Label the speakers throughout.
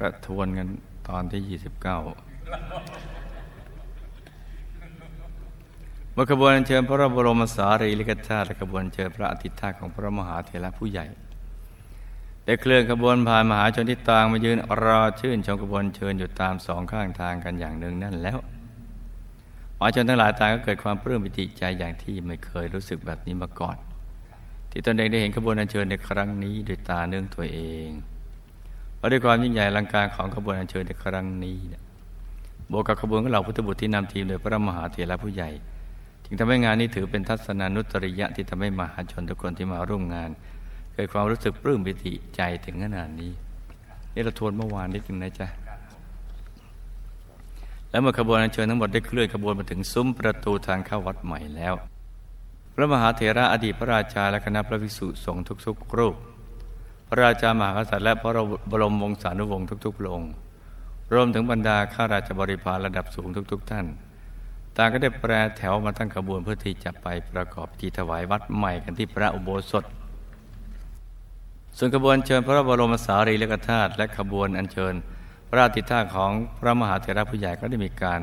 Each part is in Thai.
Speaker 1: ก็ทวนกันตอนที่ยี่สิบเก้าเมื่อขบวนเชิญพระบรมสารีริกธาตุและขบวนเชิญพระอธิธาของพระมหาเถระผู้ใหญ่ ได้เคลื่อนขบวนผ่านมหาชนที่ต่างมายืนรอชื่นชมขบวนเชิญอยู่ตามสองข้างทางกันอย่างหนึ่งนั่นแล้วมหาชนทั้งหลายต่างก็เกิดความปลื้มปิติใจอย่างที่ไม่เคยรู้สึกแบบนี้มาก่อน ที่ตนเองได้เห็นขบวนอัญเชิญในครั้งนี้ด้วยตาเนื้อตัวเอง เพราะด้วยความยิ่งใหญ่ลังการของขบวนอัญเชิญในครั้งนี้บวกกับขบวนของเหล่าพุทธบุตรที่นำทีมโดยพระมหาเถระผู้ใหญ่ จึงทำให้งานนี้ถือเป็นทัศนานุตริยะที่ทำให้มหาชนทุกคนที่มาร่วมงาน เกิดความรู้สึกปลื้มปิติใจถึงขนาดนี้นี่เราทวนเมื่อวานนิดนึงนะจ๊ะแล้วเมื่อขบวนอัญเชิญทั้งหมดได้เคลื่อนขบวนมาถึงซุ้มประตูทางเข้าวัดใหม่แล้ว พระมหาเถระอดีตพระราชาและคณะพระภิกษุสงฆ์ทุกๆรูป พระราชามหากษัตริย์และพระบรมวงศานุวงศ์ทุกๆพระองค์รวมถึงบรรดาข้าราชบริพารระดับสูงทุก ๆ ท่านต่างก็ได้แปรแถวมาตั้งขบวนเพื่อที่จะไปประกอบพิธีถวายวัดใหม่กันที่พระอุโบสถ ส่วนขบวนเชิญพระบรมสารีริกธาตุและขบวนอัญเชิญ พระอาติธาของพระมหาเถระผู้ใหญ่ก็ได้มีการ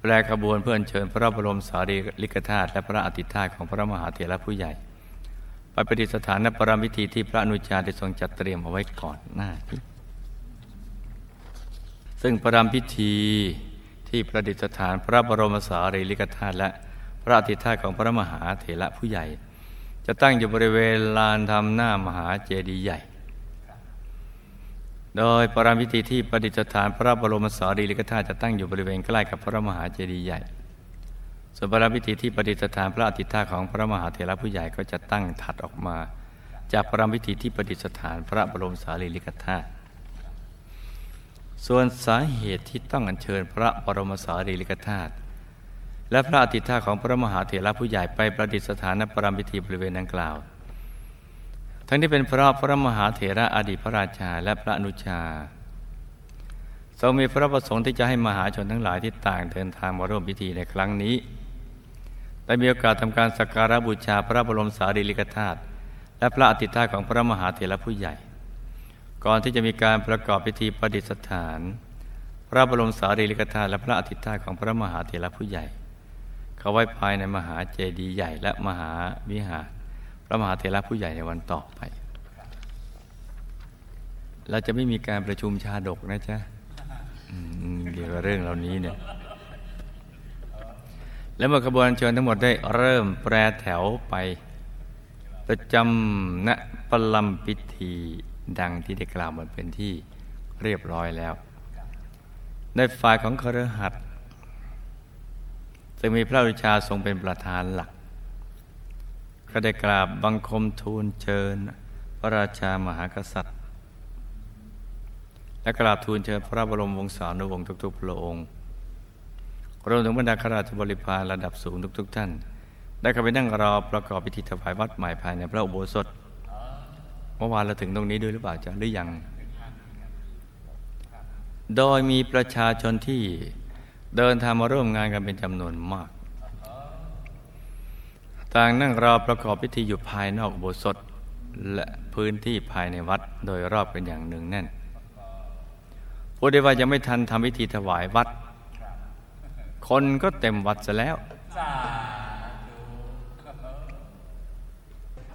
Speaker 1: แปลขบวนเพื่ออัญเชิญพระบรมสารีริกธาตุและพระอาติธาของพระมหาเถระผู้ใหญ่ ไปปฏิสถานนปรมิธีที่พระอนุชาได้ทรงจัดเตรียมเอาไว้ก่อนหน้าซึ่งประรามพิธีที่ประดิษฐานพระบรมสารีริกธาตุและพระอธิธาตุของพระมหาเถระผู้ใหญ่ จะตั้งอยู่บริเวณลานธรรมหน้ามหาเจดีย์ใหญ่ โดยปรามพิธีที่ประดิษฐานพระบรมสารีริกธาตุจะตั้งอยู่บริเวณใกล้กับพระมหาเจดีย์ใหญ่ ส่วนพระพิธีที่ประดิษฐานพระอธิธาของพระมหาเถระผู้ใหญ่ก็จะตั้งถัดออกมา จากพระพิธีที่ประดิษฐานพระบรมสารีริกธาตุส่วนสาเหตุที่ต้องอัญเชิญพระบรมสารีริกธาตุและพระอธิธาของพระมหาเถระผู้ใหญ่ไปประดิษฐานณปรพิธีบริเวณดังกล่าว ทั้งที่เป็นพระพระมหาเถระอดีตพระราชาและพระอนุชาทรงมีพระประสงค์ที่จะให้มหาชนทั้งหลายที่ต่างเดินทางมาร่วมพิธีในครั้งนี้ ได้มีโอกาสทำการสักการะบูชาพระบรมสารีริกธาตุและพระอธิธาของพระมหาเถระผู้ใหญ่ ก่อนที่จะมีการประกอบพิธีประดิษฐาน พระบรมสารีริกธาตุและพระอธิธาของพระมหาเถระผู้ใหญ่ เขาไว้ภายในมหาเจดีย์ใหญ่และมหาวิหาร พระมหาเถระผู้ใหญ่ในวันต่อไป เราจะไม่มีการประชุมชาดกนะจ๊ะเกี่ยวกับเรื่องเหล่านี้เนี่ย แล้วเมื่อขบวนเชิญทั้งหมดได้เริ่มแปรแถวไป ประจำณปลัมพิธีดังที่ได้กล่าวมันเป็นที่เรียบร้อยแล้ว ในฝ่ายของครหัสซึ่งมีพระวิชาทรงเป็นประธานหลัก ก็ได้กราบบังคมทูลเชิญ พระราชามหากษัตริย์ และกราบทูลเชิญพระบรมวงศานุวงศ์ทุกๆพระองค์ รวมถึงบรรดาข้าราชบริพารระดับสูงทุก ๆ ท่าน ได้เข้าไปนั่งรอประกอบพิธีถวายวัดใหม่ภายในพระอุโบสถเมื่อวานเราถึงตรงนี้ด้วยหรือเปล่าจ๊ะหรือยัง โดยมีประชาชนที่เดินทางมาร่วมงานกันเป็นจำนวนมาก ต่างนั่งรอประกอบพิธีอยู่ภายนอกอุโบสถและพื้นที่ภายในวัดโดยรอบเป็นอย่างหนึ่งแน่นพูดได้ว่ายังไม่ทันทำพิธีถวายวัด คนก็เต็มวัดซะแล้ว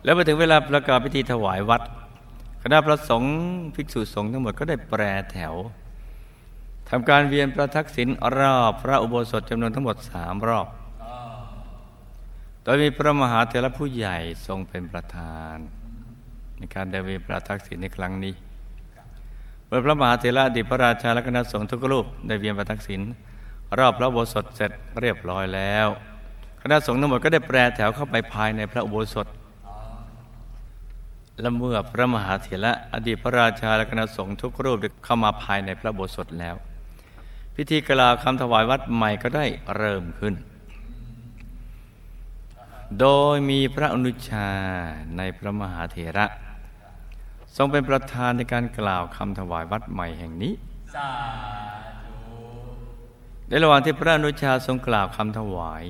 Speaker 1: แล้วมาถึงเวลาประกอบพิธีถวายวัด คณะพระสงฆ์ภิกษุสงฆ์ทั้งหมดก็ได้แปรแถวทำการเวียนประทักษิณรอบพระอุโบสถจำนวนทั้งหมดสามรอบ โดยมีพระมหาเถรผู้ใหญ่ทรงเป็นประธาน ในการเดินเวียนประทักษิณในครั้งนี้เมื่อพระมหาเถระดิพระราชาและคณะสงฆ์ทุกรูปได้เวียนประทักษิณ รอบพระอุโบสถเสร็จเรียบร้อยแล้ว คณะสงฆ์ทั้งหมดก็ได้แปรแถวเข้าไปภายในพระอุโบสถและเมื่อพระมหาเถระอดีตพระราชาและคณะสงฆ์ทุกรูปได้เข้ามาภายในพระโบสถแล้ว พิธีกล่าวคำถวายวัดใหม่ก็ได้เริ่มขึ้น โดยมีพระอนุชาในพระมหาเถระ ทรงเป็นประธานในการกล่าวคำถวายวัดใหม่แห่งนี้ ในระหว่างที่พระอนุชาทรงกล่าวคำถวาย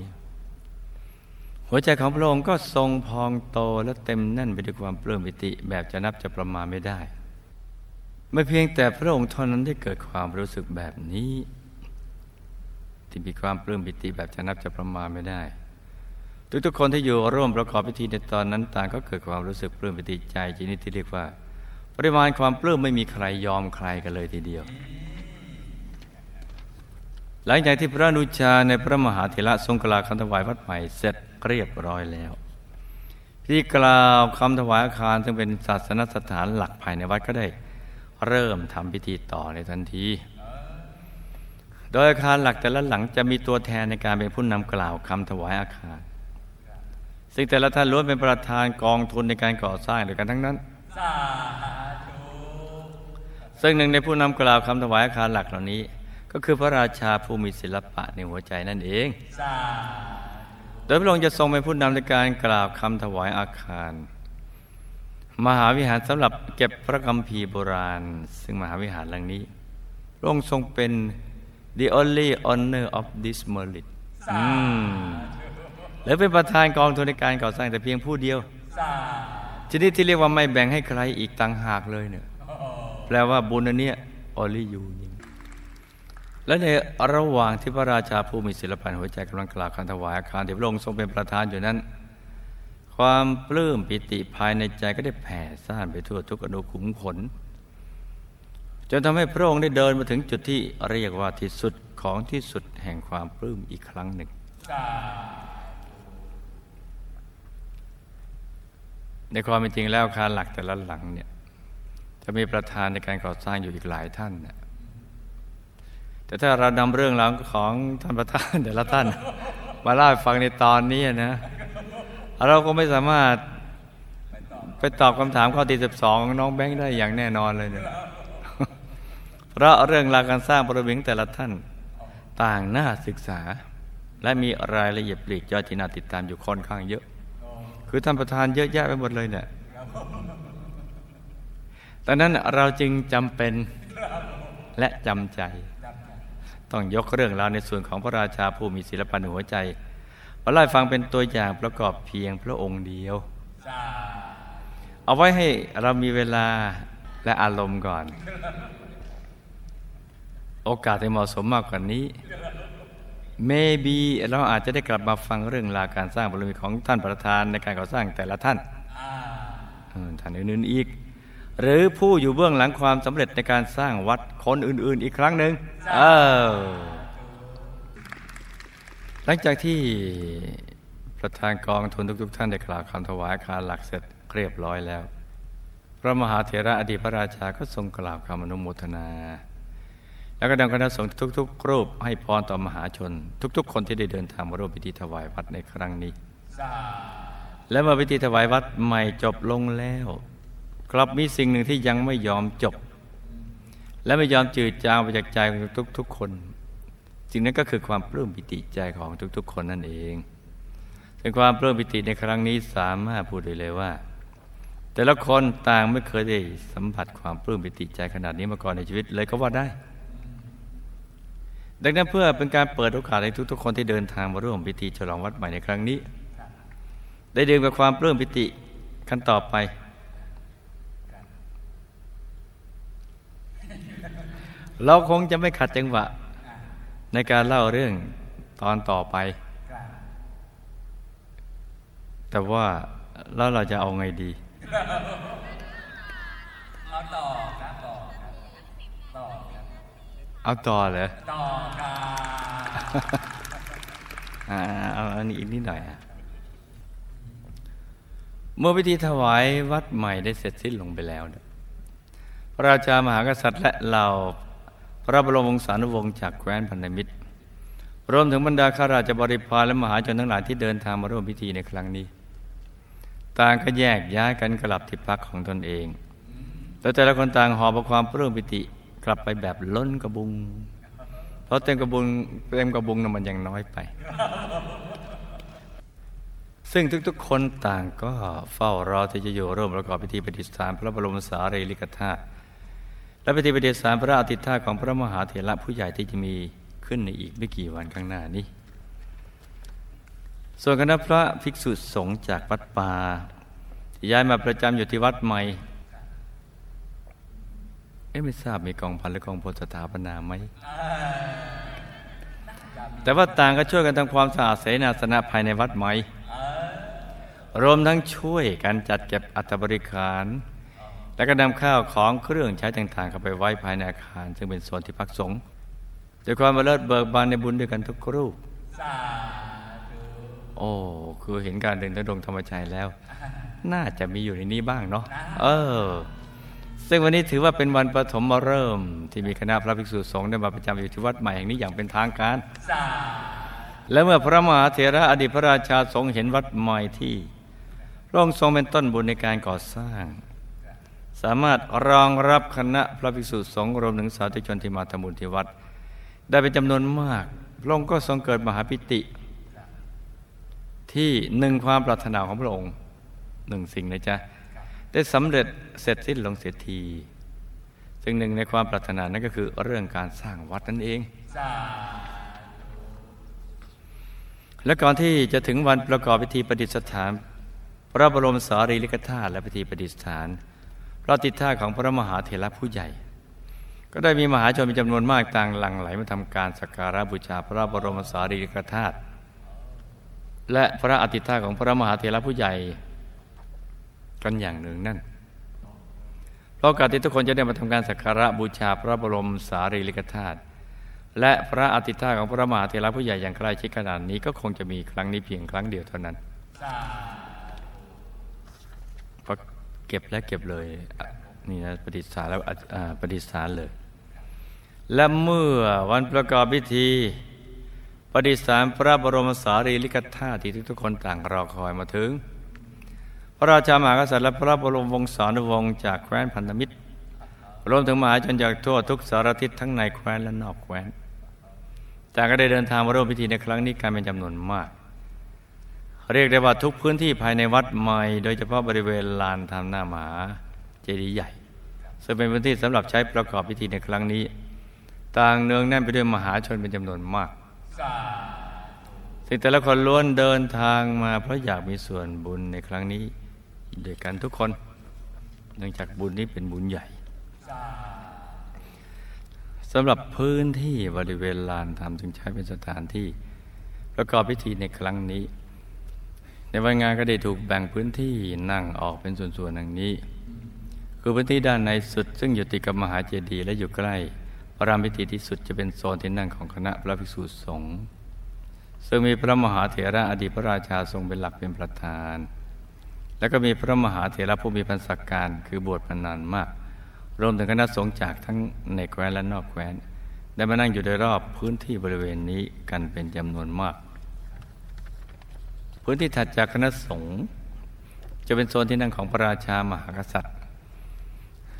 Speaker 1: หัวใจของพระองค์ก็ทรงพองโตและเต็มแน่นไปด้วยความปลื้มปิติแบบจะนับจะประมาณไม่ได้ ไม่เพียงแต่พระองค์เท่านั้นได้เกิดความรู้สึกแบบนี้ ที่มีความปลื้มปิติแบบจะนับจะประมาณไม่ได้ ทุกๆคนที่อยู่ร่วมประกอบพิธีในตอนนั้นต่างก็เกิดความรู้สึกปลื้มปิติใจชนิดที่เรียกว่า ปริมาณความปลื้มไม่มีใครยอมใครกันเลยทีเดียว หลังจากที่พระนุชาในพระมหาเถระทรงกล่าวคำถวายวัดใหม่เสร็จเรียบร้อยแล้วพิธีกล่าวคำถวายอาคารซึ่งเป็นศาสนสถานหลักภายในวัดก็ได้เริ่มทำพิธีต่อในทันที โดยอาคารหลักแต่ละหลังจะมีตัวแทนในการเป็นผู้นำกล่าวคำถวายอาคาร ซึ่งแต่ละท่านล้วนเป็นประธานกองทุนในการก่อสร้างด้วยกันทั้งนั้น ซึ่งหนึ่งในผู้นำกล่าวคำถวายอาคารหลักเหล่านี้ ก็คือพระราชาผู้มีศิลปะในหัวใจนั่นเอง โดยพระองค์จะทรงเป็นผู้นำในการกล่าวคำถวายอาคาร มหาวิหารสำหรับเก็บพระคัมภีร์โบราณ ซึ่งมหาวิหารหลังนี้พระองค์ทรงเป็น the only honor of this merit หรือเป็นประธานกองทุนในการก่อสร้างแต่เพียงผู้เดียวชนิดที่เรียกว่าไม่แบ่งให้ใครอีกต่างหากเลยเนี่ยแปลว่าบุญอันนี้ออลี่ยูยิง และในระหว่างที่พระราชาผู้มีศิลปะหัวใจกำลังกล่าวคำถวายอาคารที่พระองค์ทรงเป็นประธานอยู่นั้น ความปลื้มปิติภายในใจก็ได้แผ่ซ่านไปทั่วทุกอนุขุมขน จนทำให้พระองค์ได้เดินมาถึงจุดที่เรียกว่าที่สุดของที่สุดแห่งความปลื้มอีกครั้งหนึ่งในความเป็นจริงแล้วคารหลักแต่ละหลังเนี่ยจะมีประธานในการก่อสร้างอยู่อีกหลายท่านนะ แต่ถ้าเรานำเรื่องราวของท่านประธานแต่ละท่าน มาเล่าฟังในตอนนี้นะ เราก็ไม่สามารถไปตอบคำถามข้อที่สิบสองน้องแบงค์ได้อย่างแน่นอนเลยเนี่ยเพราะเรื่องราวการสร้างบริเวณแต่ละท่านต่างน่าศึกษา และมีรายละเอียดปลีกย่อยที่น่าติดตามอยู่ค่อนข้างเยอะ คือท่านประธานเยอะแยะไปหมดเลยเนี่ยดังนั้นเราจึงจำเป็นและจำใจ ต้องยกเรื่องราวในส่วนของพระราชาผู้มีศิลปะหัวใจมาไล่ฟังเป็นตัวอย่างประกอบเพียงพระองค์เดียว เอาไว้ให้เรามีเวลาและอารมณ์ก่อน โอกาสที่เหมาะสมมากกว่านี้ maybe เราอาจจะได้กลับมาฟังเรื่องราวการสร้างบารมีของท่านประธานในการก่อสร้างแต่ละท่านท่านอื่นๆอีก หรือผู้อยู่เบื้องหลังความสำเร็จในการสร้างวัดคนอื่น ๆ อีกครั้งหนึ่งเออหลังจากที่ประธานกองทุนทุก ๆ ท่านได้กล่าวคำถวายคารหลักเสร็จเรียบร้อยแล้ว พระมหาเถระอดีตพระราชาก็ทรงกล่าวคำอนุโมทนา แล้วก็ดังคณะสงฆ์ทุก ๆ รูปให้พรต่อมหาชน ทุก ๆ คนที่ได้เดินทางมาร่วมพิธีถวายวัดในครั้งนี้และเมื่อพิธีถวายวัดใหม่จบลงแล้ว กลับมีสิ่งหนึ่งที่ยังไม่ยอมจบ และไม่ยอมจืดจางไปจากใจของทุกๆคนสิ่งนั้นก็คือความปลื้มปิติใจของทุกๆ คนนั่นเองแต่ความปลื้มปิติในครั้งนี้สามารถพูดได้เลยว่า แต่ละคนต่างไม่เคยได้สัมผัสความปลื้มปิติใจขนาดนี้มาก่อนในชีวิตเลยก็ว่าได้ ดังนั้นเพื่อเป็นการเปิดโอกาสให้ทุกๆ คนที่เดินทางมาร่วมพิธีฉลองวัดใหม่ในครั้งนี้ ได้เดื่มกับความปลื้มปิติขั้นต่อไป เราคงจะไม่ขัดจังหวะ ในการเล่าเรื่องตอนต่อไป แต่ว่าแล้วเราจะเอาไงดี
Speaker 2: เอาต่อครับต่อครับต่อครับ
Speaker 1: เอาต่อเหรอ
Speaker 2: ต่อครับ
Speaker 1: อ่าเอาอันนี้อีกนิดหน่อยอะเมื่อพิธีถวายวัดใหม่ได้เสร็จสิ้นลงไปแล้วเนี่ยพระราชามหากษัตริย์และเหล่า พระบรมวงศานุวงศ์จากแคว้นพันธมิตร รวมถึงบรรดาข้าราชบริพารและมหาชนทั้งหลายที่เดินทางมาร่วมพิธีในครั้งนี้ ต่างก็แยกย้ายกันกลับที่พักของตนเอง แล้วแต่ละคนต่างหอบความปลื้มปิติกลับไปแบบล้นกระบุง เพราะเต็มกระบุงเต็มกระบุงนั้นมันยังน้อยไป ซึ่งทุกๆคนต่างก็เฝ้ารอที่จะอยู่ร่วมประกอบพิธีปฏิสถานพระบรมสารีริกธาตุ และพิธีปฏิสานพระอาทิตย์ท่าของพระมหาเถระผู้ใหญ่ที่จะมีขึ้นในอีกไม่กี่วันข้างหน้านี้ ส่วนคณะพระภิกษุสงฆ์จากวัดป่าที่ย้ายมาประจำอยู่ที่วัดใหม่เอ๊ะไม่ทราบมีกองพันหรือกองพลสถาปนาไหม แต่ว่าต่างก็ช่วยกันทำความสะอาดเสนาสนะภายในวัดไหม
Speaker 2: เออ
Speaker 1: รวมทั้งช่วยกันจัดเก็บอัฐบริขาร และก็นำข้าวของเครื่องใช้ต่างๆ เข้าไปไว้ภายในอาคาร ซึ่งเป็นส่วนที่พักสงฆ์ด้วยความมาเลิศเบิกบานในบุญด้วยกันทุกรูป
Speaker 2: สาธุ
Speaker 1: โอ้คือเห็นการเดินทุดงค์ธรรมชัยแล้ว น่าจะมีอยู่ในนี้บ้างเนาะเออ ซึ่งวันนี้ถือว่าเป็นวันปฐมฤกษ์ที่มีคณะพระภิกษุสงฆ์ได้มาประจำอยู่ที่วัดใหม่แห่งนี้อย่างเป็นทางการ
Speaker 2: สา
Speaker 1: และเมื่อพระมหาเถระอดีตพระราชาทรงเห็นวัดใหม่ที่พระองค์ทรงเป็นต้นบุญในการก่อสร้าง สามารถรองรับคณะพระภิกษุสงฆ์รวมถึงสาธุชนที่มาทำบุญที่วัด ได้เป็นจำนวนมาก พระองค์ก็ทรงเกิดมหาปิติ ที่หนึ่งความปรารถนาของพระองค์หนึ่งสิ่งนะจ๊ะได้สำเร็จเสร็จสิ้นลงเสียทีซึ่งหนึ่งในความปรารถนานั้นก็คือเรื่องการสร้างวัดนั่นเอง และก่อนที่จะถึงวันประกอบพิธีประดิษฐาน พระบรมสารีริกธาตุและพิธีประดิษฐาน พระติท่าของพระมหาเถระผู้ใหญ่ ก็ได้มีมหาชนมีจำนวนมากต่างหลั่งไหลมาทำการสักการะบูชาพระบรมสารีริกธาตุและพระอติท่าของพระมหาเถระผู้ใหญ่กันอย่างหนึ่งนั่น เพราะโอกาสที่ทุกคนจะได้มาทำการสักการะบูชาพระบรมสารีริกธาตุและพระอติท่าของพระมหาเถระผู้ใหญ่อย่างใกล้ชิดขนาดนี้ก็คงจะมีครั้งนี้เพียงครั้งเดียวเท่านั้น
Speaker 2: สา
Speaker 1: เก็บแล้วเก็บเลยนี่นะประดิษานแล้วประดิษฐานเลย และเมื่อวันประกอบพิธีประดิษฐานพระบรมสารีริกธาตุที่ทุกคนต่างรอคอยมาถึง พระราชามหากษัตริย์และพระบรมวงศานุวงศ์จากแคว้นพันธมิตรรวมถึงมหาชนจากทั่วทุกสารทิศทั้งในแคว้นและนอกแคว้นต่างก็ได้เดินทางมาร่วมพิธีในครั้งนี้กันเป็นจำนวนมาก เรียกได้ว่าทุกพื้นที่ภายในวัดใหม่ โดยเฉพาะบริเวณลานทำหน้ามหาเจดีย์ใหญ่ ซึ่งเป็นพื้นที่สำหรับใช้ประกอบพิธีในครั้งนี้ ต่างเนืองแน่นไปด้วยมหาชนเป็นจำนวนมาก
Speaker 2: สา
Speaker 1: ซึ่งแต่ละคนล้วนเดินทางมาเพราะอยากมีส่วนบุญในครั้งนี้ด้วยกันทุกคนเนื่องจากบุญนี้เป็นบุญใหญ่
Speaker 2: สำ
Speaker 1: หรับพื้นที่บริเวณลานธรรมจึงใช้เป็นสถานที่ ประกอบพิธีในครั้งนี้ ในวันงานก็ได้ถูกแบ่งพื้นที่นั่งออกเป็นส่วนๆดังนี้ คือพื้นที่ด้านในสุด ซึ่งอยู่ติดกับมหาเจดีย์และอยู่ใกล้พระรามพิธีที่สุดจะเป็นโซนที่นั่งของคณะพระภิกษุสงฆ์ซึ่งมีพระมหาเถระอดีตพระราชาทรงเป็นหลักเป็นประธาน แล้วก็มีพระมหาเถระผู้มีพรรษาการคือบวชพนานมาก รวมถึงคณะสงฆ์จากทั้งในแคว้นและนอกแคว้น ได้มานั่งอยู่โดยรอบพื้นที่บริเวณนี้กันเป็นจำนวนมาก พื้นที่ถัดจากคณะสงฆ์จะเป็นโซนที่นั่งของพระราชามหากษัตริย์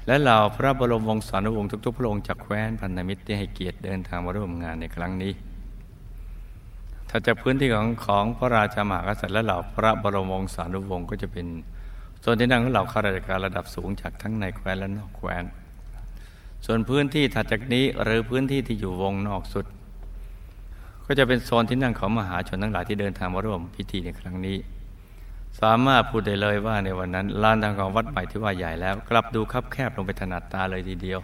Speaker 1: และเหล่าพระบรมวงศานุวงศ์ทุกๆ พระองค์จากแคว้นพันธมิตรที่ให้เกียรติเดินทางมาร่วมงานในครั้งนี้ถัดจากพื้นที่ของของพระราชามหากษัตริย์และเหล่าพระบรมวงศานุวงศ์ก็จะเป็นโซนที่นั่งของเหล่าข้าราชการระดับสูงจากทั้งในแคว้นและนอกแคว้นส่วนพื้นที่ถัดจากนี้หรือพื้นที่ที่อยู่วงนอกสุด ก็จะเป็นโซนที่นั่งของมหาชนทั้งหลายที่เดินทางมาร่วมพิธีในครั้งนี้ สามารถพูดได้เลยว่าในวันนั้นลานทางของวัดใหม่ที่ว่าใหญ่แล้ว กลับดูคับแคบลงไปถนัดตาเลยทีเดียว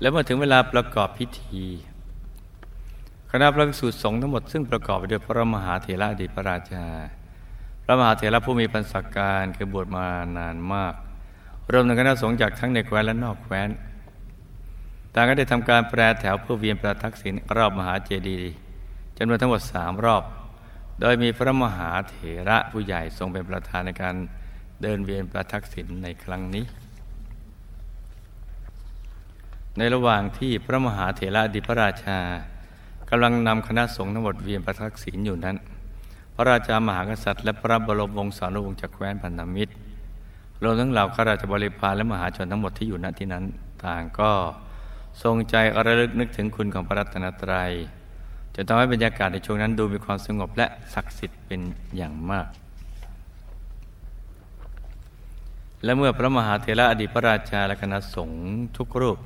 Speaker 1: แล้วเมื่อถึงเวลาประกอบพิธีคณะพระภิกษุสงฆ์ทั้งหมดซึ่งประกอบไปด้วยพระมหาเถระอดีตพระราชา พระมหาเถระผู้มีพรรษาการคือบวชมานานมาก รวมถึงคณะสงฆ์จากทั้งในแคว้นและนอกแคว้น ต่างก็ได้ทำการแปรแถวเพื่อเวียนประทักษิณรอบมหาเจดีย์จำนวนทั้งหมดสามรอบ โดยมีพระมหาเถระผู้ใหญ่ทรงเป็นประธานในการเดินเวียนประทักษิณในครั้งนี้ ในระหว่างที่พระมหาเถระดีตพระราชากำลังนำคณะสงฆ์ทั้งหมดเวียนประทักษิณอยู่นั้น พระราชามหากษัตริย์ และพระบรมวงศานุวงศ์จากแคว้นพันธมิตรรวมทั้งเหล่าข้าราชบริพารและมหาชนทั้งหมดที่อยู่ณที่นั้น ต่างก็ ทรงใจระลึกนึกถึงคุณของพระรัตนตรัยจะทำให้บรรยากาศในช่วงนั้นดูมีความสงบและศักดิ์สิทธิ์เป็นอย่างมาก และเมื่อพระมหาเถระอดีตพระราชาและคณะสงฆ์ทุกรูป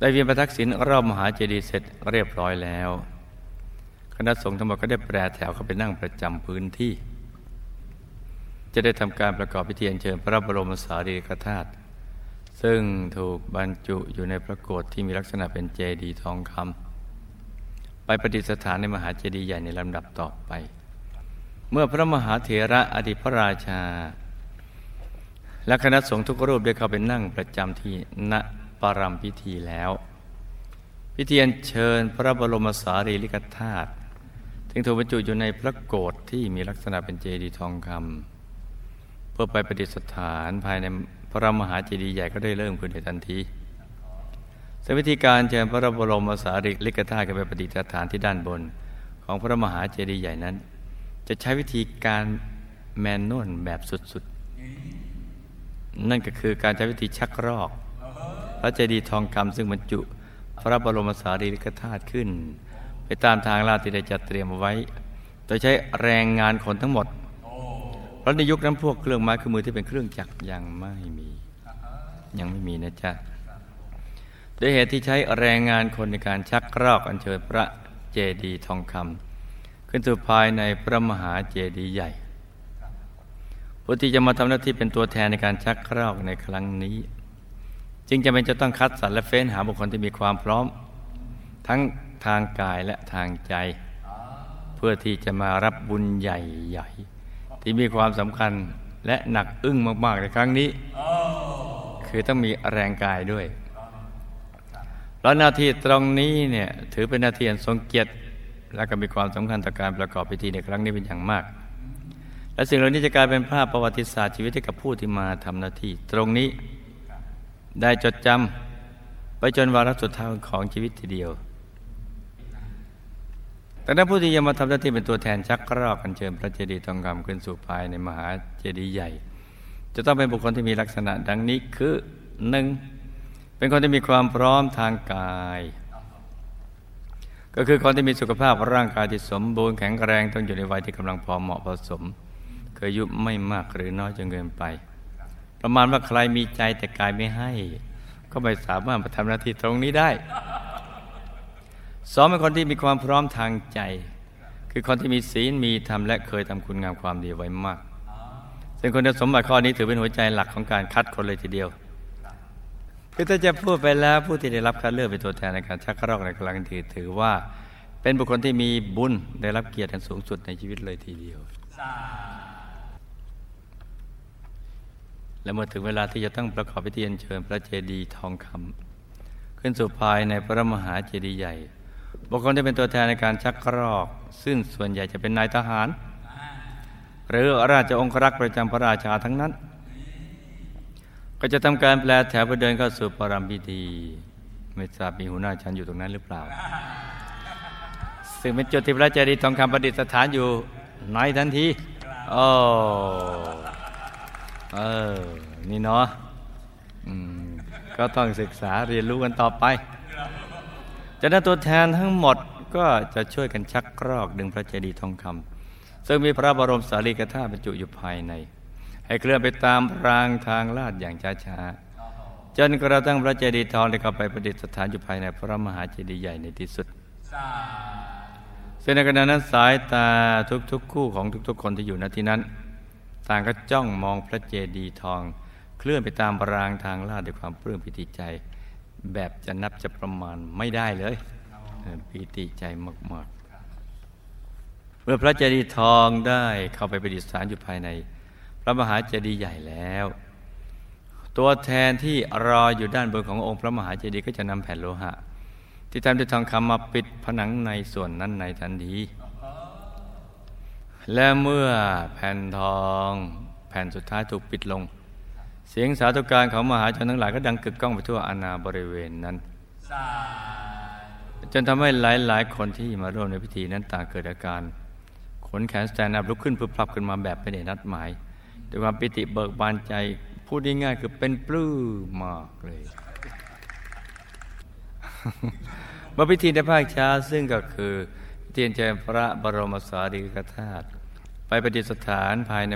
Speaker 1: ได้เวียนประทักษิณรอบมหาเจดีย์เสร็จเรียบร้อยแล้ว คณะสงฆ์ทั้งหมดก็ได้แปรแถวเข้าไปนั่งประจำพื้นที่ จะได้ทำการประกอบพิธีอัญเชิญพระบรมสารีริกธาตุ ซึ่งถูกบรรจุอยู่ในพระโกศที่มีลักษณะเป็นเจดีย์ทองคำไปประดิษฐานในมหาเจดีย์ใหญ่ในลำดับต่อไป เมื่อพระมหาเถระอดีตพระราชา และคณะสงฆ์ทุกรูปได้เข้าไปนั่งประจำที่ณปรมพิธีแล้ว พิธีอัญเชิญพระบรมสารีริกธาตุถึงถูกบรรจุอยู่ในพระโกศที่มีลักษณะเป็นเจดีย์ทองคำเพื่อไปประดิษฐานภายใน พระมหาเจดีย์ใหญ่ก็ได้เริ่มขึ้นในทันทีซึ่งวิธีการเชิญพระบรมสารีริกธาตุไปประดิษฐานที่ด้านบน ของพระมหาเจดีย์ใหญ่นั้น จะใช้วิธีการแมนนวลแบบสุดๆ นั่นก็คือการใช้วิธีชักรอก พระเจดีย์ทองคำซึ่งบรรจุ พระบรมสารีริกธาตุขึ้น ไปตามทางลาดที่ได้จัดเตรียมเอาไว้ โดยใช้แรงงานคนทั้งหมด ราะในยุคนั้นพวกเครื่องไม้เครื่องมือที่เป็นเครื่องจักรยังไม่มี ยังไม่มีนะจ๊ะด้วยเหตุที่ใช้แรงงานคนในการชักรอกอัญเชิญพระเจดีย์ทองคำขึ้นสู่ภายในพระมหาเจดีย์ใหญ่ผู้ที่จะมาทำหน้าที่เป็นตัวแทนในการชักรอกในครั้งนี้ จึงจะเป็นจะต้องคัดสรรและเฟ้นหาบุคคลที่มีความพร้อม ทั้งทางกายและทางใจ เพื่อที่จะมารับบุญใหญ่ๆ ที่มีความสำคัญและหนักอึ้งมาก ๆ ในครั้งนี้ คือต้องมีแรงกายด้วยเพราะหน้าที่ตรงนี้เนี่ยถือเป็นหน้าที่อันทรงเกียรติ และก็มีความสำคัญต่อการประกอบพิธีในครั้งนี้เป็นอย่างมาก และสิ่งเหล่านี้จะกลายเป็นภาพประวัติศาสตร์ชีวิตให้กับผู้ที่มาทำหน้าที่ ตรงนี้ได้จดจำไปจนวาระสุดท้ายของชีวิตทีเดียว แต่นั้นผู้ที่จะมาทำหน้าที่เป็นตัวแทนชักรอกกันเชิญพระเจดีย์ทองคำขึ้นสู่ภายในมหาเจดีย์ใหญ่ จะต้องเป็นบุคคลที่มีลักษณะดังนี้คือหนึ่งเป็นคนที่มีความพร้อมทางกาย ก็คือคนที่มีสุขภาพร่างกายที่สมบูรณ์แข็งแรงต้องอยู่ในวัยที่กำลังพอเหมาะพอสมเคยยุไม่มากหรือน้อยจนเกินไป ประมาณว่าใครมีใจแต่กายไม่ให้ ก็ไม่สามารถมาทำหน้าที่ตรงนี้ได้ สองเป็นคนที่มีความพร้อมทางใจ คือคนที่มีศีลมีธรรมและเคยทำคุณงามความดีไว้มาก ซึ่งคุณสมบัติข้อนี้ถือเป็นหัวใจหลักของการคัดคนเลยทีเดียวคือถ้าจะพูดไปแล้วผู้ที่ได้รับคัดเลือกเป็นตัวแทนในการชักรอกในครั้งที่ถือว่า เป็นบุคคลที่มีบุญได้รับเกียรติอันสูงสุดในชีวิตเลยทีเดียว และเมื่อถึงเวลาที่จะต้องประกอบพิธีอัญเชิญพระเจดีย์ทองคำขึ้นสู่ภายในพระมหาเจดีย์ใหญ่ บุคคลที่เป็นตัวแทนในการชักกรอก ซึ่งส่วนใหญ่จะเป็นนายทหาร หรือราชองครักษ์ประจำพระราชาทั้งนั้น ก็จะทำการแปลแถวไปเดินเข้าสู่ปรามพิธีไม่ทราบมีหัวหน้าชั้นอยู่ตรงนั้นหรือเปล่า ซึ่งเป็นจุดที่พระเจดีย์ทองคำประดิษฐานอยู่ในทันทีโอ้เออ นี่เนาะก็ต้องศึกษาเรียนรู้กันต่อไป จากนั้นตัวแทนทั้งหมดก็จะช่วยกันชักกรอกดึงพระเจดีย์ทองคำซึ่งมีพระบรมสารีริกธาตุบรรจุอยู่ภายใน ให้เคลื่อนไปตามรางทางลาดอย่างช้าๆจนกระทั่งพระเจดีย์ทองได้เข้าไปประดิษฐานอยู่ภายในพระมหาเจดีย์ใหญ่ในที่สุดซึ่งในขณะนั้นสายตาทุกๆ คู่ของทุกๆ คนที่อยู่ณที่นั้น ต่างก็จ้องมองพระเจดีย์ทอง เคลื่อนไปตามรางทางลาดด้วยความปลื้มปิติใจ แบบจะนับจะประมาณไม่ได้เลยปิติใจมากๆเมื่อพระเจดีย์ทองได้เข้าไปประดิษฐานอยู่ภายใน พระมหาเจดีย์ใหญ่แล้ว ตัวแทนที่รออยู่ด้านบนขององค์พระมหาเจดีย์ก็จะนำแผ่นโลหะ ที่ทำด้วยทองคำมาปิดผนังในส่วนนั้นในทันทีและเมื่อแผ่นทอง แผ่นสุดท้ายถูกปิดลง เสียงสาธุการของมหาชนทั้งหลายก็ดังกึกก้องไปทั่วอาณาบริเวณนั้น จนทำให้หลาย ๆ คนที่มาร่วมในพิธีนั้นต่างเกิดอาการขนแขนสแตนอัพลุกขึ้นพึบพลับขึ้นมาแบบไม่ได้นัดหมายด้วยความปิติเบิกบานใจพูดง่ายๆคือเป็นปลื้มมากเลยมาพิธีในภาคเช้าซึ่งก็คือเทียนเจพระบรมสารีริกธาตุ ไปประดิษฐานภายใน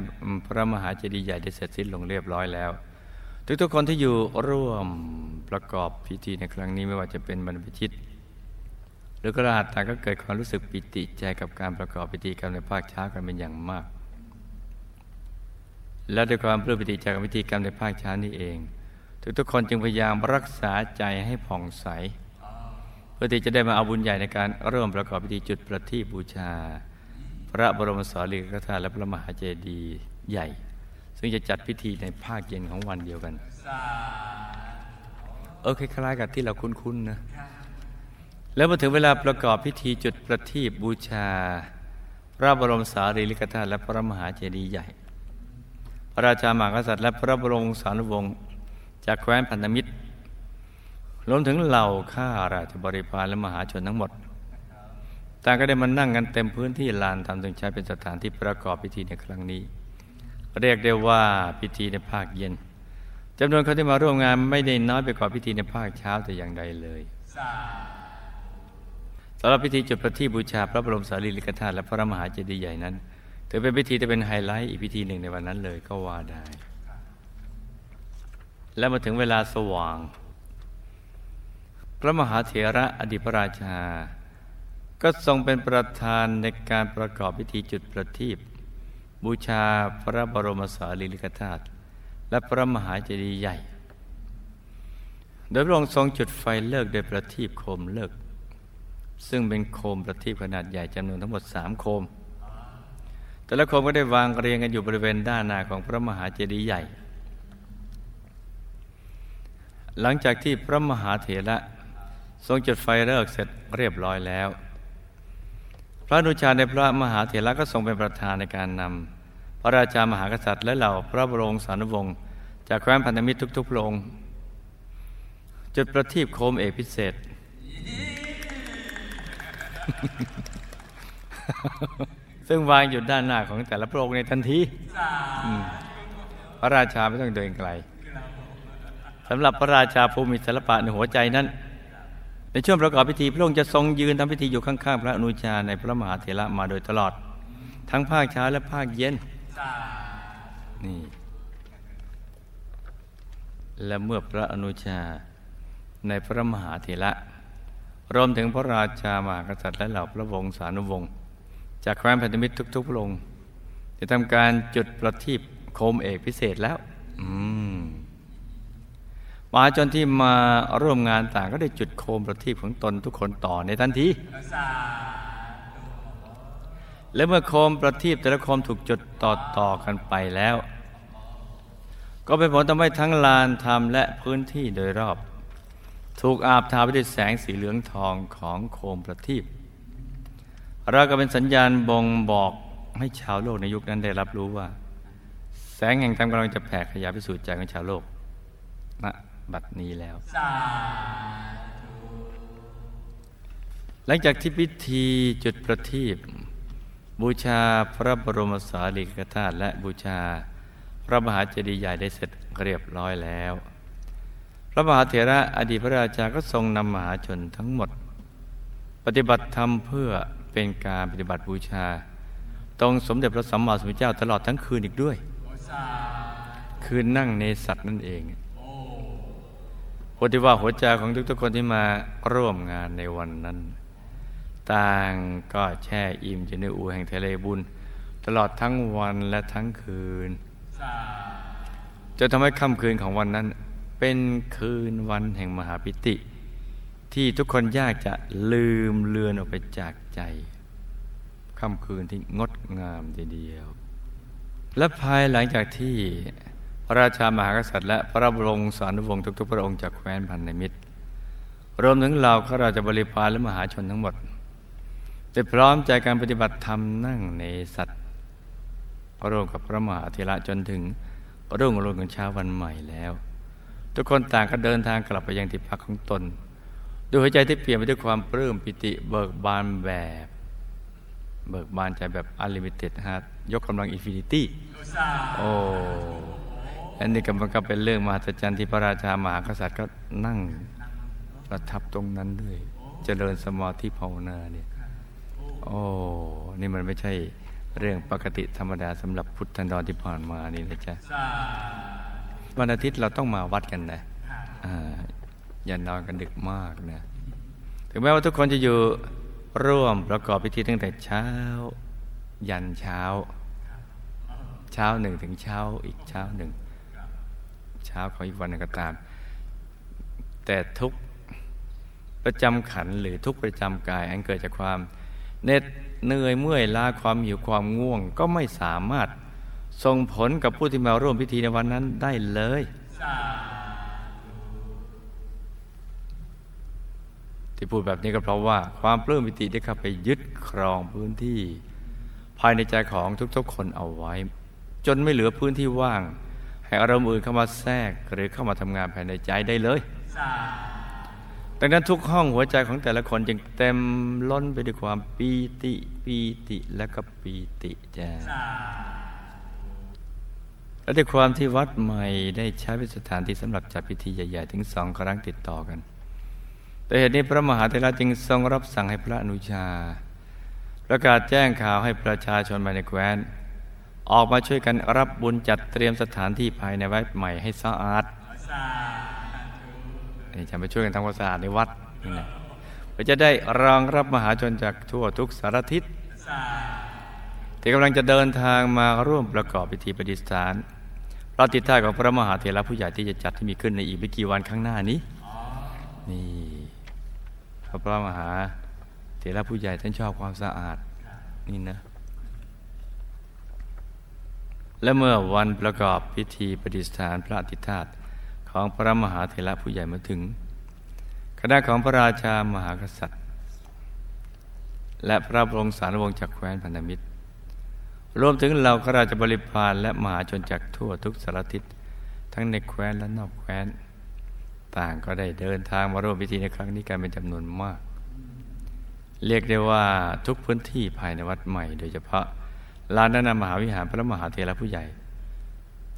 Speaker 1: พระมหาเจดีย์ใหญ่ได้เสร็จสิ้นลงเรียบร้อยแล้ว ทุกๆคนที่อยู่ร่วมประกอบพิธีในครั้งนี้ไม่ว่าจะเป็นบรรพชิต หรือกระหัตต่างก็เกิดความรู้สึกปิติใจกับการประกอบพิธีกรรมในภาคเช้ากันเป็นอย่างมาก และด้วยความปลื้มปิติจากพิธีกรรมในภาคเช้านี้เอง ทุกๆคนจึงพยายามรักษาใจให้ผ่องใส เพื่อที่จะได้มาเอาบุญใหญ่ในการเริ่มประกอบพิธีจุดประทีปบูชา พระบรมสารีริกธาตุและพระมหาเจดีย์ใหญ่ ซึ่งจะจัดพิธีในภาคเย็นของวันเดียวกัน เออคล้ายๆกับที่เราคุ้นๆนะ แล้วมาถึงเวลาประกอบพิธีจุดประทีปบูชา พระบรมสารีริกธาตุและพระมหาเจดีย์ใหญ่ พระราชามหากษัตริย์และพระบรมสารุวงศ์จากแคว้นพันธมิตรรวมถึงเหล่าข้าราชบริพารและมหาชนทั้งหมด ต่างก็ได้มานั่งกันเต็มพื้นที่ลานทำถึงใช้เป็นสถานที่ประกอบพิธีในครั้งนี้ เรียกได้ว่าพิธีในภาคเย็นจำนวนคนที่มาร่วมงานไม่ได้น้อยไปกว่าพิธีในภาคเช้าแต่อย่างใดเลยสำหรับพิธีจุดประทีปบูชาพระบรมสารีริกธาตุและพระมหาเจดีย์ใหญ่นั้นถือเป็นพิธีที่เป็นไฮไลท์อีกพิธีหนึ่งในวันนั้นเลยก็ว่าได้ และมาถึงเวลาสว่าง พระมหาเถระอดีตพระราชา ก็ทรงเป็นประธานในการประกอบพิธีจุดประทีปบูชาพระบรมสารีริกธาตุและพระมหาเจดีย์ใหญ่ โดยพระองค์ทรงจุดไฟเลิกโดยประทีปโคมเลิก ซึ่งเป็นโคมประทีปขนาดใหญ่จำนวนทั้งหมดสามโคม แต่ละโคมก็ได้วางเรียงกันอยู่บริเวณด้านหน้าของพระมหาเจดีย์ใหญ่ หลังจากที่พระมหาเถระทรงจุดไฟเลิกเสร็จเรียบร้อยแล้ว ระอนุชาในพระมหาเถระก็ทรงเป็นประธานในการนำพระราชามหากษัตริย์และเหล่าพระบรมสานุวงศ์จากแคว้นพันธมิตรทุกๆพระองค์จุดประทีปโคมเอกพิเศษ ซึ่งวางอยู่ด้านหน้าของแต่ละพระองค์ในทันทีพระราชาไม่ต้องเดินไกลสำหรับพระราชาภูมิศิลปะในหัวใจนั้น ในช่วงประกอบพิธีพระองค์จะทรงยืนทำพิธีอยู่ข้างๆพระอนุชาในพระมหาเถระมาโดยตลอด ทั้งภาคเช้าและภาคเย็นนี่และเมื่อพระอนุชาในพระมหาเถระรวมถึงพระราชามหากษัตริย์และเหล่าพระวงศานุวงศ์จากแคว้นพันธมิตรทุกๆพระองค์จะทำการจุดประทีปโคมเอกพิเศษแล้ว อืม มาชนที่มาร่วมงานต่างก็ได้จุดโคมประทีปของตนทุกคนต่อในทันทีและเมื่อโคมประทีปแต่ละโคมถูกจุดต่อต่อกันไปแล้ว ก็เป็นผลทำให้ทั้งลานธรรมและพื้นที่โดยรอบ ถูกอาบทาไปด้วยแสงสีเหลืองทองของโคมประทีปเราก็เป็นสัญญาณบ่งบอกให้ชาวโลกในยุคนั้นได้รับรู้ว่า แสงแห่งธรรมกำลังจะแผ่ขยายไปสู่ใจของชาวโลกณ บัดนี้แล้ว หลังจากที่พิธีจุดประทีปบูชาพระบรมสารีริกธาตุและบูชา พระมหาเจดีย์ใหญ่ได้เสร็จเรียบร้อยแล้ว พระมหาเถระอดีตพระราชาก็ทรงนำมหาชนทั้งหมด ปฏิบัติธรรมเพื่อเป็นการปฏิบัติบูชา ตรงสมเด็จพระสัมมาสัมพุทธเจ้าตลอดทั้งคืนอีกด้วย คืนนั่งในสัตว์นั่นเอง โพธิว่าหัวใจของทุกๆคนที่มาร่วมงานในวันนั้น ต่างก็แช่อิ่มอยู่ในอูแห่งทะเลบุญ ตลอดทั้งวันและทั้งคืนจะทำให้ค่ำคืนของวันนั้น เป็นคืนวันแห่งมหาปิติ ที่ทุกคนยากจะลืมเลือนออกไปจากใจค่ำคืนที่งดงามเดียว และภายหลังจากที่ ระราชามหากษัตริย์และพระบรมสานุวงศ์ทุกๆพระองค์จากแคว้นพันธมิตร รวมถึงเหล่าข้าราชบริพารและมหาชนทั้งหมดได้พร้อมใจกันปฏิบัติธรรมนั่งในสัตว์ร่วมกับพระมหาเถระจนถึงรุ่งอรุณของเช้าวันใหม่แล้ว ทุกคนต่างก็เดินทางกลับไปยังที่พักของตนด้วยหัวใจที่เปลี่ยนไปด้วยความปลื้มปิติเบิกบานแบบ เบิกบานใจแบบอ n l ลิมิเต็ดฮะยกกำลัง infinity โอ้ อันนี้กำลังก็เป็นเรื่องมหัศจรรย์ที่พระราชามหากษัตริย์ก็นั่งประทับตรงนั้นด้วย เจริญสมาธิภาวนาเนี่ยโอ้นี่มันไม่ใช่เรื่องปกติธรรมดาสำหรับพุทธันดรที่ผ่านมานี่นะจ๊ะวันอาทิตย์เราต้องมาวัดกันนะอย่านอนกันดึกมากนะ ถึงแม้ว่าทุกคนจะอยู่ร่วมประกอบพิธีตั้งแต่เช้า ยันเช้า เช้าหนึ่งถึงเช้าอีกเช้าหนึ่ง เช้าของอีกวันหนึ่งก็ตาม แต่ทุกประจำขันหรือทุกประจำกายอันเกิดจากความเหน็ดเหนื่อยเมื่อยล้าความหิวความง่วง ก็ไม่สามารถส่งผลกับผู้ที่มาร่วมพิธีในวันนั้นได้เลยที่พูดแบบนี้ก็เพราะว่าความปลื้มปิติได้เข้าไปยึดครองพื้นที่ ภายในใจของทุกๆคนเอาไว้ จนไม่เหลือพื้นที่ว่าง ให้อารมณ์อื่นเข้ามาแทรกหรือเข้ามาทำงานภายในใจได้เลยดังนั้นทุกห้องหัวใจของแต่ละคนจึงเต็มล้นไปด้วยความปีติปีติและก็ปีติจ้าและด้วยความที่วัดใหม่ได้ใช้เป็นสถานที่สำหรับจัดพิธีใหญ่ ๆ ถึงสองครั้งติดต่อกัน แต่เหตุนี้พระมหาเถระจึงทรงรับสั่งให้พระอนุชา ประกาศแจ้งข่าวให้ประชาชนภายในแคว้น ออกมาช่วยกันรับบุญจัดเตรียมสถานที่ภายในวัดใหม่ให้สะอาดนี่จะไปช่วยกันทำความสะอาดในวัดนี่นะเพื่อจะได้รองรับมหาชนจากทั่วทุกสารทิศที่กำลังจะเดินทางมาร่วมประกอบพิธีปฏิสถานพระติท่าของพระมหาเถระผู้ใหญ่ที่จะจัดที่มีขึ้นในอีกไม่กี่วันข้างหน้านี้นี่พระมหาเถระผู้ใหญ่ท่านชอบความสะอาดนี่นะ และเมื่อวันประกอบพิธีปฏิสถานพระติธาตุของพระมหาเถระผู้ใหญ่มาถึง คณะของพระราชามหากษัตริย์ และพระบรมสารวงศ์จากแคว้นพันธมิตร รวมถึงเหล่าข้าราชบริพารและมหาชนจากทั่วทุกสารทิศทั้งในแคว้นและนอกแคว้น ต่างก็ได้เดินทางมาร่วมพิธีในครั้งนี้กันเป็นจำนวนมาก เรียกได้ว่าทุกพื้นที่ภายในวัดใหม่ โดยเฉพาะ ลานด้นน้ามหาวิหารพระมหาเถระผู้ใหญ่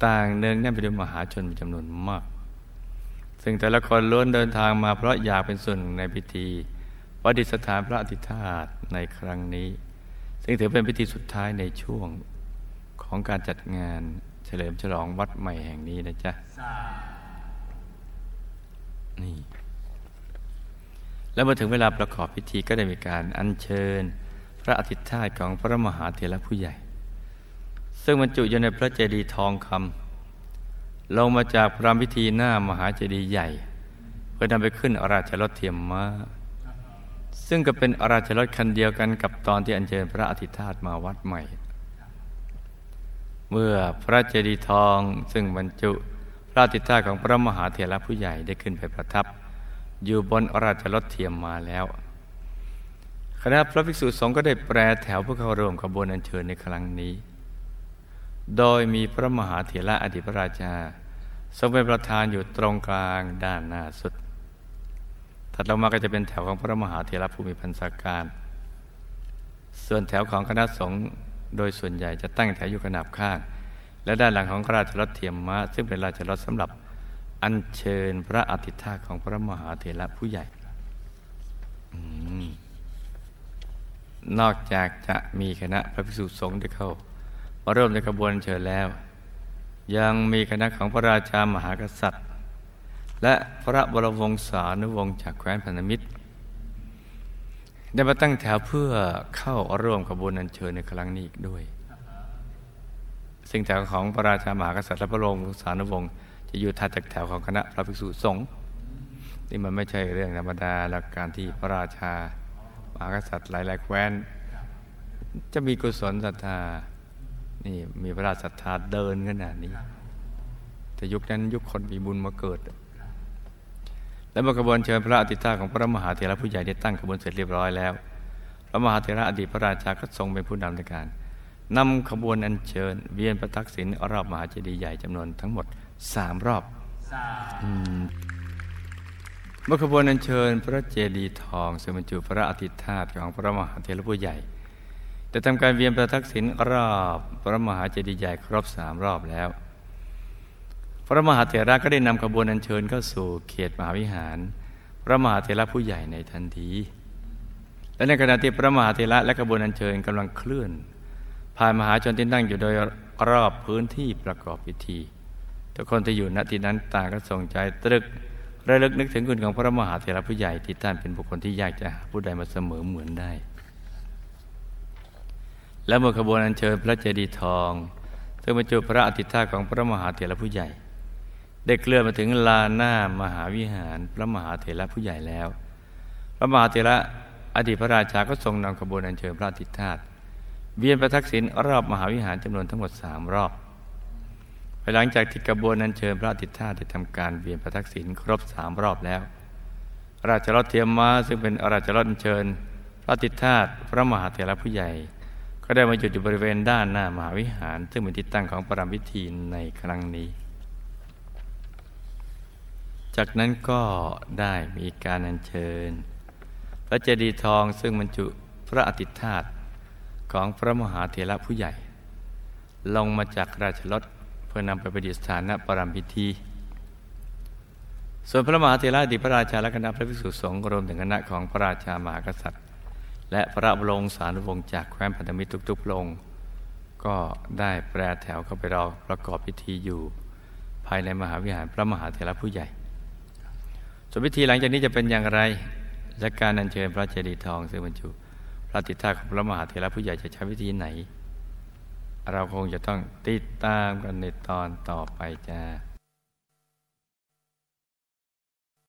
Speaker 1: ต่างเนืองแน่นไปด้วยมหาชนจำนวนมาก ซึ่งแต่ละคนล้วนเดินทางมาเพราะอยากเป็นส่วนหนึ่งในพิธีประดิษฐานพระอธิธาตในครั้งนี้ ซึ่งถือเป็นพิธีสุดท้ายในช่วงของการจัดงานเฉลิมฉลองวัดใหม่แห่งนี้นะจ๊ะนี่แล้วเมื่อถึงเวลาประกอบพิธีก็ได้มีการอัญเชิญ พระอธิธาตของพระมหาเถระผู้ใหญ่ ซึ่งบรรจุอยู่ในพระเจดีย์ทองคำลงมาจากพระพิธีหน้ามหาเจดีย์ใหญ่ เพื่อนำไปขึ้นอราชรถเทียมมา้าซึ่งก็เป็นอราชรถคันเดียวกันกับตอนที่อัญเชิญพระอธิธาตมาวัดใหม่ เมื่อพระเจดีย์ทองซึ่งบรรจุพระอธิธาตของพระมหาเถระผู้ใหญ่ได้ขึ้นไปประทับ อยู่บนอราชรถเทียมมาแล้วคณะพระภิกษุสงฆ์ก็ได้แปรแถวเพื่อเข้าร่วมขบวนอัญเชิญในครั้งนี้ โดยมีพระมหาเถระอดีตพระราชาทรงเป็นประธานอยู่ตรงกลางด้านหน้าสุด ถัดลงมาก็จะเป็นแถวของพระมหาเถระผู้มีพันธาการ ส่วนแถวของคณะสงฆ์โดยส่วนใหญ่จะตั้งแถวอยู่ขนาบข้าง และด้านหลังของราชรถเทียมม้าซึ่งเป็นราชรถสำหรับอัญเชิญพระอธิธาของพระมหาเถระผู้ใหญ่ นอกจากจะมีคณะพระภิกษุสงฆ์ได้เข้า มาเริ่มในขบวนเชิญแล้ว ยังมีคณะของพระราชามหากษัตริย์ และพระบรมวงศานุวงศ์จากแคว้นพันธมิตร ได้มาตั้งแถวเพื่อเข้าร่วมขบวนอัญเชิญในครั้งนี้อีกด้วย ซึ่งแถวของพระราชามหากษัตริย์และพระบรมวงศานุวงศ์จะอยู่ถัดจากแถวของคณะพระภิกษุสงฆ์นี่มันไม่ใช่เรื่องธรรมดาหลักการที่พระราชามหากษัตริย์หลายๆแคว้น จะมีกุศลศรัทธา นี่มีพระราชศรัทธาเดินขนาดนี้ แต่ยุคนั้นยุคคนมีบุญมาเกิด และเมื่อกระบวนเชิญพระอธิตาของพระมหาเถระผู้ใหญ่ได้ตั้งขบวนเสร็จเรียบร้อยแล้ว พระมหาเถระอดีตพระราชาก็ทรงเป็นผู้นำในการนำขบวนอัญเชิญ เวียนประทักษิณรอบมหาเจดีย์ใหญ่จำนวนทั้งหมดสามรอบเมื่อขบวนอัญเชิญพระเจดีย์ทองซึ่งบรรจุพระอธิธาตของพระมหาเถระผู้ใหญ่ แต่ทำการเวียนประทักษิณรอบพระมหาเจดีย์ใหญ่ครบสามรอบแล้ว พระมหาเถระก็ได้นำขบวนอัญเชิญเข้าสู่เขตมหาวิหาร พระมหาเถระผู้ใหญ่ในทันที และในขณะที่พระมหาเถระและขบวนอัญเชิญกำลังเคลื่อน ผ่านมหาชนที่นั่งอยู่โดยรอบพื้นที่ประกอบพิธี ทุกคนที่อยู่ณที่นั้นต่างก็ส่งใจตรึกระลึกนึกถึงคุณของพระมหาเถระผู้ใหญ่ที่ท่านเป็นบุคคลที่ยากจะหาผู้ใดมาเสมอเหมือนได้ และเมื่อขบวนอัญเชิญพระเจดีย์ทอง ซึ่งบรรจุพระอธิธาของพระมหาเถระผู้ใหญ่ ได้เคลื่อนมาถึงลานหน้ามหาวิหารพระมหาเถระผู้ใหญ่แล้ว พระมหาเถระอดีตพระราชาก็ทรงนำขบวนอัญเชิญพระอธิธาตเวียนประทักษิณรอบมหาวิหารจำนวนทั้งหมดสามรอบภายหลังจากที่กระบวนอัญเชิญพระอธิธาได้ทำการเวียนประทักษิณครบสามรอบแล้ว ราชรถเทียมมาซึ่งเป็นราชรถอัญเชิญ พระอธิธาพระมหาเถระผู้ใหญ่ ก็ได้มาหยุดอยู่บริเวณด้านหน้ามหาวิหาร ซึ่งเป็นที่ตั้งของปรามพิธีในครั้งนี้ จากนั้นก็ได้มีการอัญเชิญ พระเจดีย์ทองซึ่งบรรจุพระอธิธาตของพระมหาเถระผู้ใหญ่ ลงมาจากราชรถเพื่อนำไปประดิษฐานณปรามพิธี ส่วนพระมหาเถระดีตพระราชาและคณะพระภิกษุสงฆ์รวมถึงคณะของพระราชามหากษัตริย์ และพระบรมสารุวงศ์จากแคว้นพันธมิตรทุกๆพระองก็ได้แปรแถวเข้าไปรอประกอบพิธีอยู่ ภายในมหาวิหารพระมหาเถระผู้ใหญ่ส่วนพิธีหลังจากนี้จะเป็นอย่างไรและการอัญเชิญพระเจดีย์ทองซึ่งบรรจุพระติธาของพระมหาเถระผู้ใหญ่จะใช้วิธีไหน เราคงจะต้องติดตามกันในตอนต่อไปจ้า